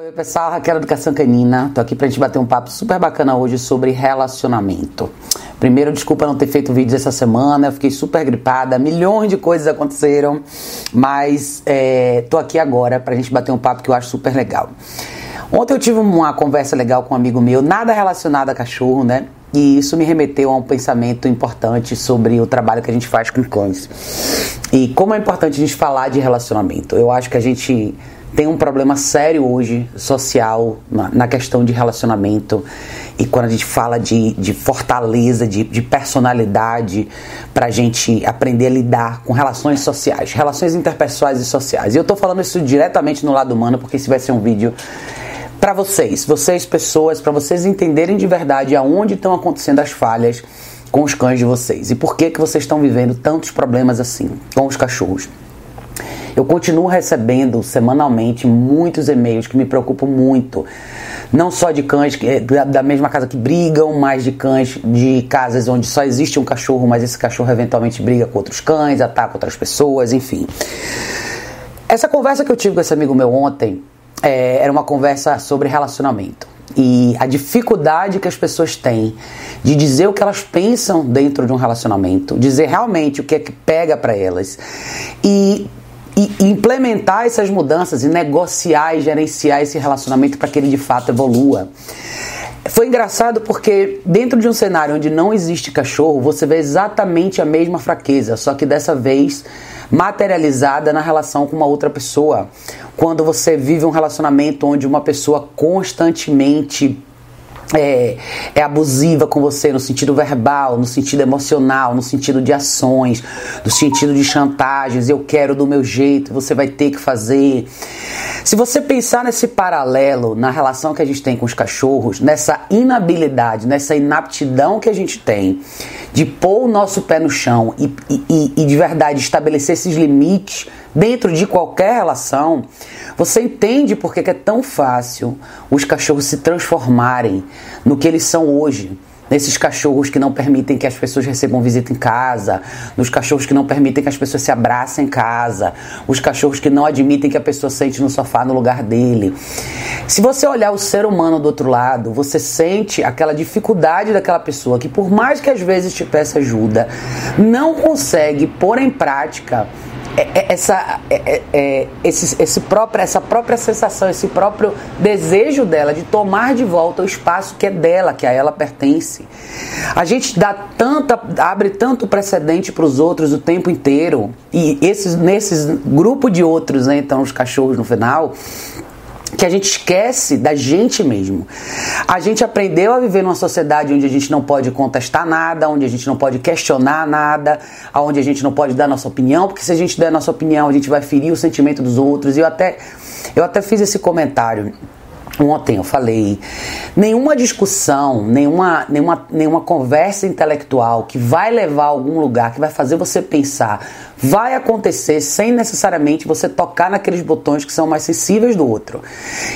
Oi pessoal, Raquel Educação Canina. Tô aqui pra gente bater um papo super bacana hoje sobre relacionamento. Primeiro, desculpa não ter feito vídeos essa semana, eu fiquei super gripada, milhões de coisas aconteceram, mas é, tô aqui agora pra gente bater um papo que eu acho super legal. Ontem eu tive uma conversa legal com um amigo meu, nada relacionado a cachorro, né? E isso me remeteu a um pensamento importante sobre o trabalho que a gente faz com cães. E como é importante a gente falar de relacionamento. Eu acho que a gente tem um problema sério hoje, social, na, na questão de relacionamento. E quando a gente fala de, de fortaleza, de, de personalidade, para a gente aprender a lidar com relações sociais, relações interpessoais e sociais. E eu estou falando isso diretamente no lado humano, porque esse vai ser um vídeo para vocês, vocês pessoas, para vocês entenderem de verdade aonde estão acontecendo as falhas com os cães de vocês e por que que vocês estão vivendo tantos problemas assim com os cachorros. Eu continuo recebendo semanalmente muitos e-mails que me preocupam muito. Não só de cães que, da mesma casa que brigam, mas de cães de casas onde só existe um cachorro, mas esse cachorro eventualmente briga com outros cães, ataca outras pessoas, enfim. Essa conversa que eu tive com esse amigo meu ontem é, era uma conversa sobre relacionamento e a dificuldade que as pessoas têm de dizer o que elas pensam dentro de um relacionamento, dizer realmente o que é que pega para elas e e implementar essas mudanças e negociar e gerenciar esse relacionamento para que ele de fato evolua. Foi engraçado porque dentro de um cenário onde não existe cachorro, você vê exatamente a mesma fraqueza, só que dessa vez materializada na relação com uma outra pessoa. Quando você vive um relacionamento onde uma pessoa constantemente é, é, abusiva com você no sentido verbal, no sentido emocional, no sentido de ações, no sentido de chantagens, eu quero do meu jeito, você vai ter que fazer. Se você pensar nesse paralelo na relação que a gente tem com os cachorros, nessa inabilidade, nessa inaptidão que a gente tem de pôr o nosso pé no chão e, e, e de verdade estabelecer esses limites dentro de qualquer relação, você entende por que é tão fácil os cachorros se transformarem no que eles são hoje nesses cachorros que não permitem que as pessoas recebam visita em casa, nos cachorros que não permitem que as pessoas se abracem em casa, os cachorros que não admitem que a pessoa sente no sofá no lugar dele. Se você olhar o ser humano do outro lado, você sente aquela dificuldade daquela pessoa que, por mais que às vezes te peça ajuda, não consegue pôr em prática essa, é, é, esse, esse próprio, essa própria sensação, esse próprio desejo dela de tomar de volta o espaço que é dela, que a ela pertence. A gente dá tanta, abre tanto precedente para os outros o tempo inteiro, e esses, nesses grupo de outros, né, então os cachorros no final, que a gente esquece da gente mesmo. A gente aprendeu a viver numa sociedade onde a gente não pode contestar nada, onde a gente não pode questionar nada, onde a gente não pode dar nossa opinião, porque se a gente der nossa opinião, a gente vai ferir o sentimento dos outros. E eu até, eu até fiz esse comentário Ontem eu falei, nenhuma discussão, nenhuma, nenhuma, nenhuma conversa intelectual que vai levar a algum lugar, que vai fazer você pensar, vai acontecer sem necessariamente você tocar naqueles botões que são mais sensíveis do outro.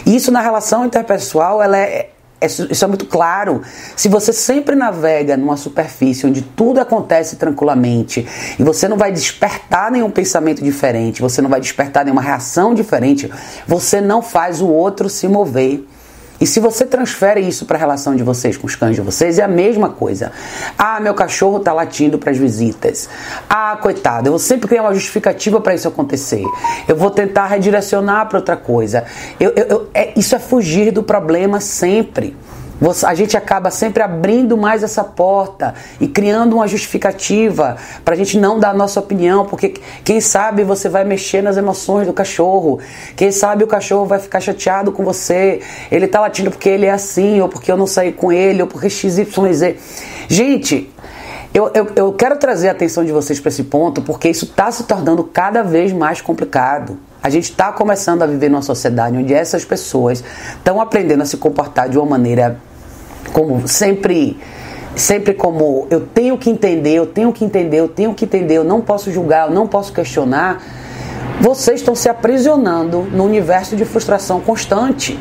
Isso na relação interpessoal, ela é, isso é muito claro. Se você sempre navega numa superfície onde tudo acontece tranquilamente e você não vai despertar nenhum pensamento diferente, você não vai despertar nenhuma reação diferente, você não faz o outro se mover. E se você transfere isso para a relação de vocês com os cães de vocês, é a mesma coisa. Ah, meu cachorro está latindo para as visitas. Ah, coitado, eu vou sempre criar uma justificativa para isso acontecer. Eu vou tentar redirecionar para outra coisa. Eu, eu, eu, é, isso é fugir do problema sempre a gente acaba sempre abrindo mais essa porta e criando uma justificativa para a gente não dar a nossa opinião, porque quem sabe você vai mexer nas emoções do cachorro, quem sabe o cachorro vai ficar chateado com você, ele tá latindo porque ele é assim, ou porque eu não saí com ele, ou porque XYZ. Gente, eu, eu, eu quero trazer a atenção de vocês para esse ponto, porque isso está se tornando cada vez mais complicado. A gente está começando a viver numa sociedade onde essas pessoas estão aprendendo a se comportar de uma maneira como sempre sempre como eu tenho que entender, eu tenho que entender, eu tenho que entender, eu não posso julgar, eu não posso questionar, vocês estão se aprisionando no universo de frustração constante.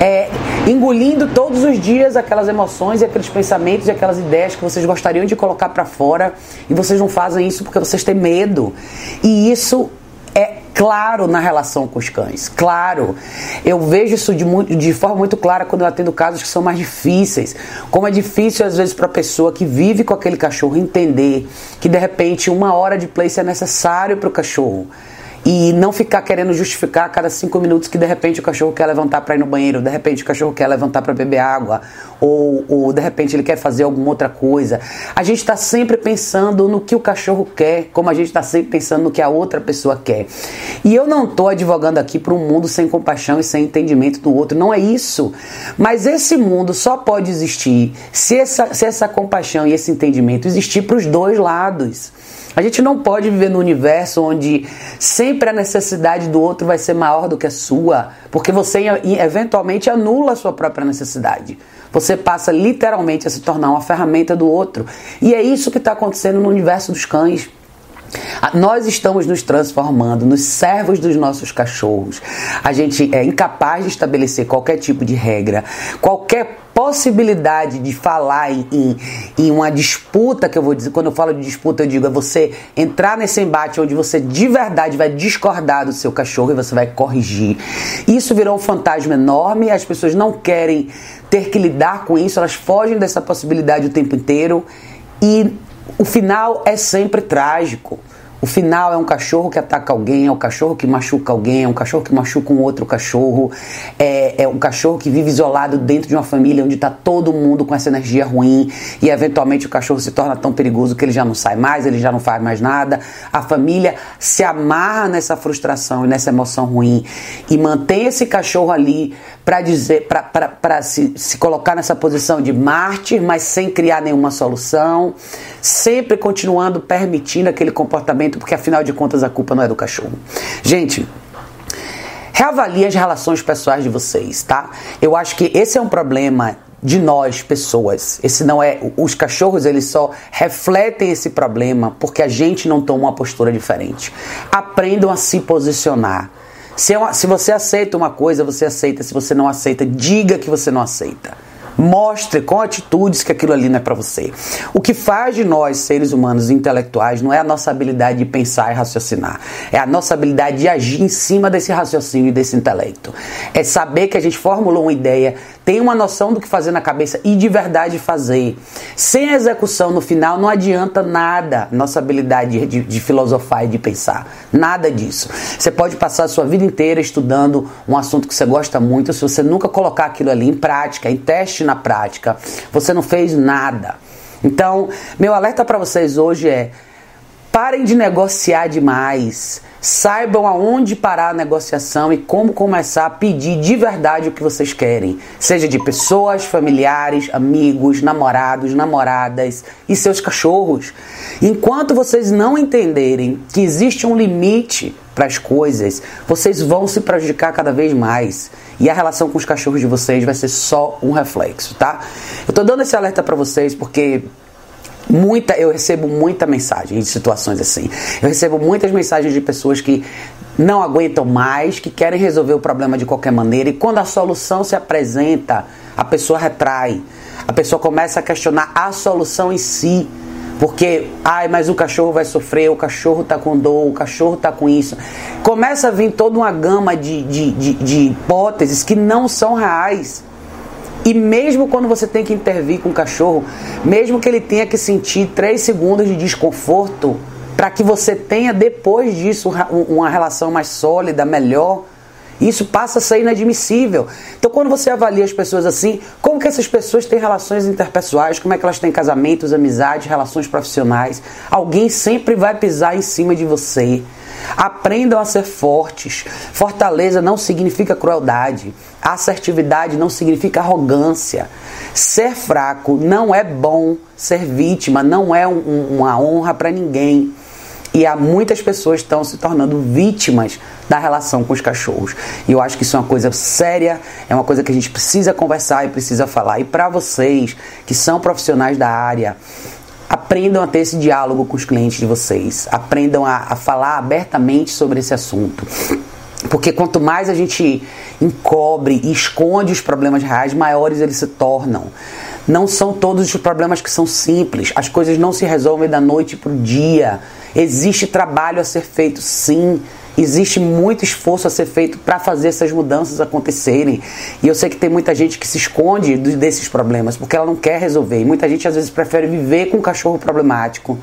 É, engolindo todos os dias aquelas emoções e aqueles pensamentos e aquelas ideias que vocês gostariam de colocar para fora e vocês não fazem isso porque vocês têm medo. E isso claro na relação com os cães, claro. Eu vejo isso de, muito, de forma muito clara quando eu atendo casos que são mais difíceis. Como é difícil às vezes para a pessoa que vive com aquele cachorro entender que de repente uma hora de place é necessário para o cachorro e não ficar querendo justificar a cada cinco minutos que de repente o cachorro quer levantar para ir no banheiro, de repente o cachorro quer levantar para beber água, ou, ou de repente ele quer fazer alguma outra coisa. A gente está sempre pensando no que o cachorro quer, como a gente está sempre pensando no que a outra pessoa quer. E eu não estou advogando aqui para um mundo sem compaixão e sem entendimento do outro, não é isso. Mas esse mundo só pode existir se essa, se essa compaixão e esse entendimento existir para os dois lados. A gente não pode viver no universo onde sempre a necessidade do outro vai ser maior do que a sua, porque você eventualmente anula a sua própria necessidade. Você passa literalmente a se tornar uma ferramenta do outro. E é isso que está acontecendo no universo dos cães. Nós estamos nos transformando nos servos dos nossos cachorros. A gente é incapaz de estabelecer qualquer tipo de regra, qualquer possibilidade de falar em, em, em, uma disputa, que eu vou dizer, quando eu falo de disputa, eu digo é você entrar nesse embate onde você de verdade vai discordar do seu cachorro e você vai corrigir. Isso virou um fantasma enorme, as pessoas não querem ter que lidar com isso, elas fogem dessa possibilidade o tempo inteiro e o final é sempre trágico. O final é um cachorro que ataca alguém, é um cachorro que machuca alguém, é um cachorro que machuca um outro cachorro, é, é um cachorro que vive isolado dentro de uma família onde está todo mundo com essa energia ruim e eventualmente o cachorro se torna tão perigoso que ele já não sai mais, ele já não faz mais nada. A família se amarra nessa frustração e nessa emoção ruim e mantém esse cachorro ali para dizer, para se, se colocar nessa posição de mártir, mas sem criar nenhuma solução, sempre continuando permitindo aquele comportamento, porque afinal de contas a culpa não é do cachorro. Gente, reavalie as relações pessoais de vocês, tá? Eu acho que esse é um problema de nós pessoas. Esse não é os cachorros, eles só refletem esse problema porque a gente não toma uma postura diferente. Aprendam a se posicionar. Se, é se você aceita uma coisa, você aceita. Se você não aceita, diga que você não aceita. Mostre com atitudes que aquilo ali não é para você. O que faz de nós, seres humanos intelectuais, não é a nossa habilidade de pensar e raciocinar. É a nossa habilidade de agir em cima desse raciocínio e desse intelecto. É saber que a gente formulou uma ideia, tem uma noção do que fazer na cabeça e de verdade fazer. Sem execução no final não adianta nada nossa habilidade de, de, filosofar e de pensar. Nada disso. Você pode passar a sua vida inteira estudando um assunto que você gosta muito, se você nunca colocar aquilo ali em prática, em teste na prática, você não fez nada. Então, meu alerta para vocês hoje é: parem de negociar demais Saibam aonde parar a negociação e como começar a pedir de verdade o que vocês querem, seja de pessoas, familiares, amigos, namorados, namoradas e seus cachorros. Enquanto vocês não entenderem que existe um limite para as coisas, vocês vão se prejudicar cada vez mais. E a relação com os cachorros de vocês vai ser só um reflexo, tá? Eu tô dando esse alerta para vocês porque muita, eu recebo muita mensagem de situações assim. Eu recebo muitas mensagens de pessoas que não aguentam mais, que querem resolver o problema de qualquer maneira e quando a solução se apresenta, a pessoa retrai. A pessoa começa a questionar a solução em si. Porque, ai, mas o cachorro vai sofrer, o cachorro tá com dor, o cachorro tá com isso. Começa a vir toda uma gama de, de, de, de hipóteses que não são reais. E mesmo quando você tem que intervir com o cachorro, mesmo que ele tenha que sentir 3 segundos de desconforto, para que você tenha depois disso uma relação mais sólida, melhor, isso passa a ser inadmissível. Então, quando você avalia as pessoas assim, como que essas pessoas têm relações interpessoais, como é que elas têm casamentos, amizades, relações profissionais, alguém sempre vai pisar em cima de você. Aprendam a ser fortes. Fortaleza não significa crueldade. Assertividade não significa arrogância. Ser fraco não é bom. Ser vítima não é um, uma honra para ninguém. E há muitas pessoas que estão se tornando vítimas da relação com os cachorros. E eu acho que isso é uma coisa séria, é uma coisa que a gente precisa conversar e precisa falar. E para vocês que são profissionais da área, Aprendam a ter esse diálogo com os clientes de vocês. Aprendam a, a falar abertamente sobre esse assunto. Porque quanto mais a gente encobre e esconde os problemas reais, maiores eles se tornam. Não são todos os problemas que são simples. As coisas não se resolvem da noite para o dia. Existe trabalho a ser feito, sim. existe muito esforço a ser feito para fazer essas mudanças acontecerem. E eu sei que tem muita gente que se esconde desses problemas porque ela não quer resolver. E muita gente às vezes prefere viver com um cachorro problemático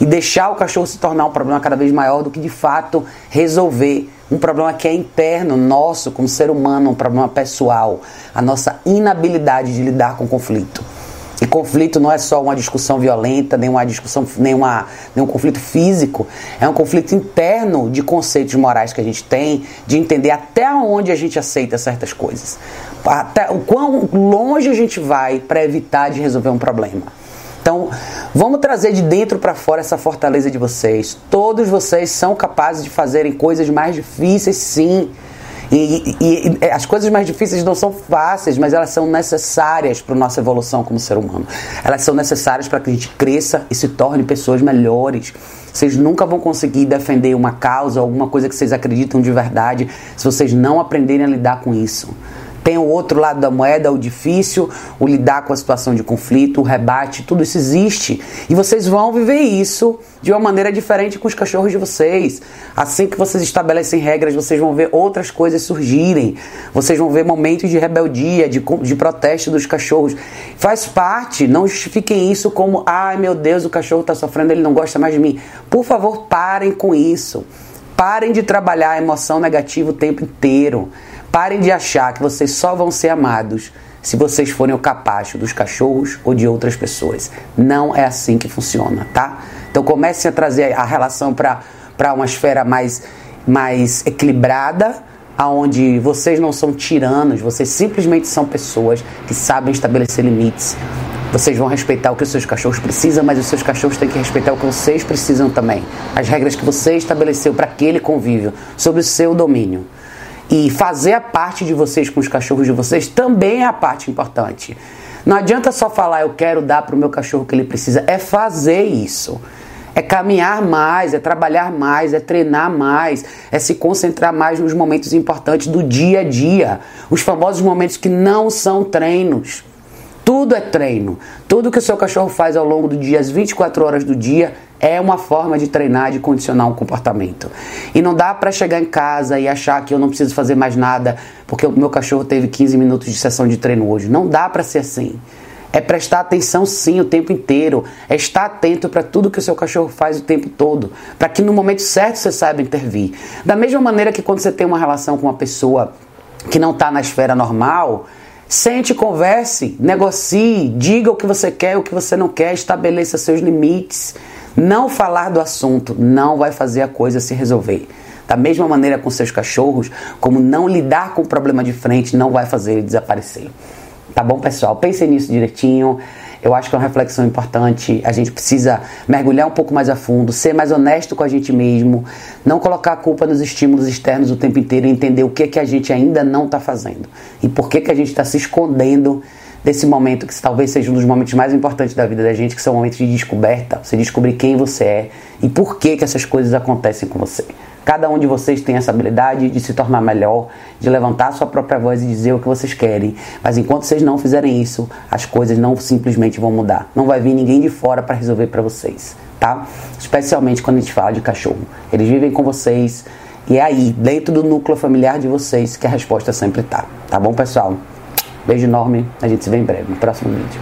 e deixar o cachorro se tornar um problema cada vez maior do que de fato resolver um problema que é interno nosso como ser humano, um problema pessoal, a nossa inabilidade de lidar com conflito. E conflito não é só uma discussão violenta, nem uma discussão, nem, uma, nem um conflito físico. É um conflito interno de conceitos morais que a gente tem, de entender até onde a gente aceita certas coisas. Até o quão longe a gente vai para evitar de resolver um problema. Então, vamos trazer de dentro para fora essa fortaleza de vocês. Todos vocês são capazes de fazerem coisas mais difíceis, sim. E, e, e, as coisas mais difíceis não são fáceis, mas elas são necessárias para nossa evolução como ser humano. Elas são necessárias para que a gente cresça e se torne pessoas melhores. Vocês nunca vão conseguir defender uma causa, alguma coisa que vocês acreditam de verdade, se vocês não aprenderem a lidar com isso. Tem o outro lado da moeda, o difícil, o lidar com a situação de conflito, o rebate, tudo isso existe. E vocês vão viver isso de uma maneira diferente com os cachorros de vocês. Assim que vocês estabelecem regras, vocês vão ver outras coisas surgirem. Vocês vão ver momentos de rebeldia, de, de protesto dos cachorros. Faz parte, não justifiquem isso como, ai meu Deus, o cachorro está sofrendo, ele não gosta mais de mim. Por favor, parem com isso. Parem de trabalhar a emoção negativa o tempo inteiro. Parem de achar que vocês só vão ser amados se vocês forem o capacho dos cachorros ou de outras pessoas. Não é assim que funciona, tá? Então comecem a trazer a relação para uma esfera mais, mais equilibrada, aonde vocês não são tiranos, vocês simplesmente são pessoas que sabem estabelecer limites. Vocês vão respeitar o que os seus cachorros precisam, mas os seus cachorros têm que respeitar o que vocês precisam também. As regras que você estabeleceu para aquele convívio, sobre o seu domínio. E fazer a parte de vocês com os cachorros de vocês também é a parte importante. Não adianta só falar eu quero dar para o meu cachorro o que ele precisa, é fazer isso. É caminhar mais, é trabalhar mais, é treinar mais, é se concentrar mais nos momentos importantes do dia a dia. Os famosos momentos que não são treinos. Tudo é treino. Tudo que o seu cachorro faz ao longo do dia, as 24 horas do dia, é uma forma de treinar, de condicionar um comportamento. E não dá para chegar em casa e achar que eu não preciso fazer mais nada porque o meu cachorro teve 15 minutos de sessão de treino hoje. Não dá para ser assim. É prestar atenção sim o tempo inteiro. É estar atento para tudo que o seu cachorro faz o tempo todo. Para que no momento certo você saiba intervir. Da mesma maneira que quando você tem uma relação com uma pessoa que não está na esfera normal, Sente, converse, negocie, diga o que você quer, o que você não quer, estabeleça seus limites. Não falar do assunto não vai fazer a coisa se resolver. Da mesma maneira com seus cachorros, como não lidar com o problema de frente não vai fazer ele desaparecer. Tá bom, pessoal? Pensem nisso direitinho. Eu acho que é uma reflexão importante. A gente precisa mergulhar um pouco mais a fundo, ser mais honesto com a gente mesmo, não colocar a culpa nos estímulos externos o tempo inteiro e entender o que, que a gente ainda não está fazendo e por que, que a gente está se escondendo desse momento que talvez seja um dos momentos mais importantes da vida da gente, que são momentos de descoberta, você descobrir quem você é e por que, que essas coisas acontecem com você. Cada um de vocês tem essa habilidade de se tornar melhor, de levantar a sua própria voz e dizer o que vocês querem. Mas enquanto vocês não fizerem isso, as coisas não simplesmente vão mudar. Não vai vir ninguém de fora para resolver para vocês, tá? Especialmente quando a gente fala de cachorro. Eles vivem com vocês e é aí, dentro do núcleo familiar de vocês, que a resposta sempre tá. Tá bom, pessoal? Beijo enorme, a gente se vê em breve no próximo vídeo.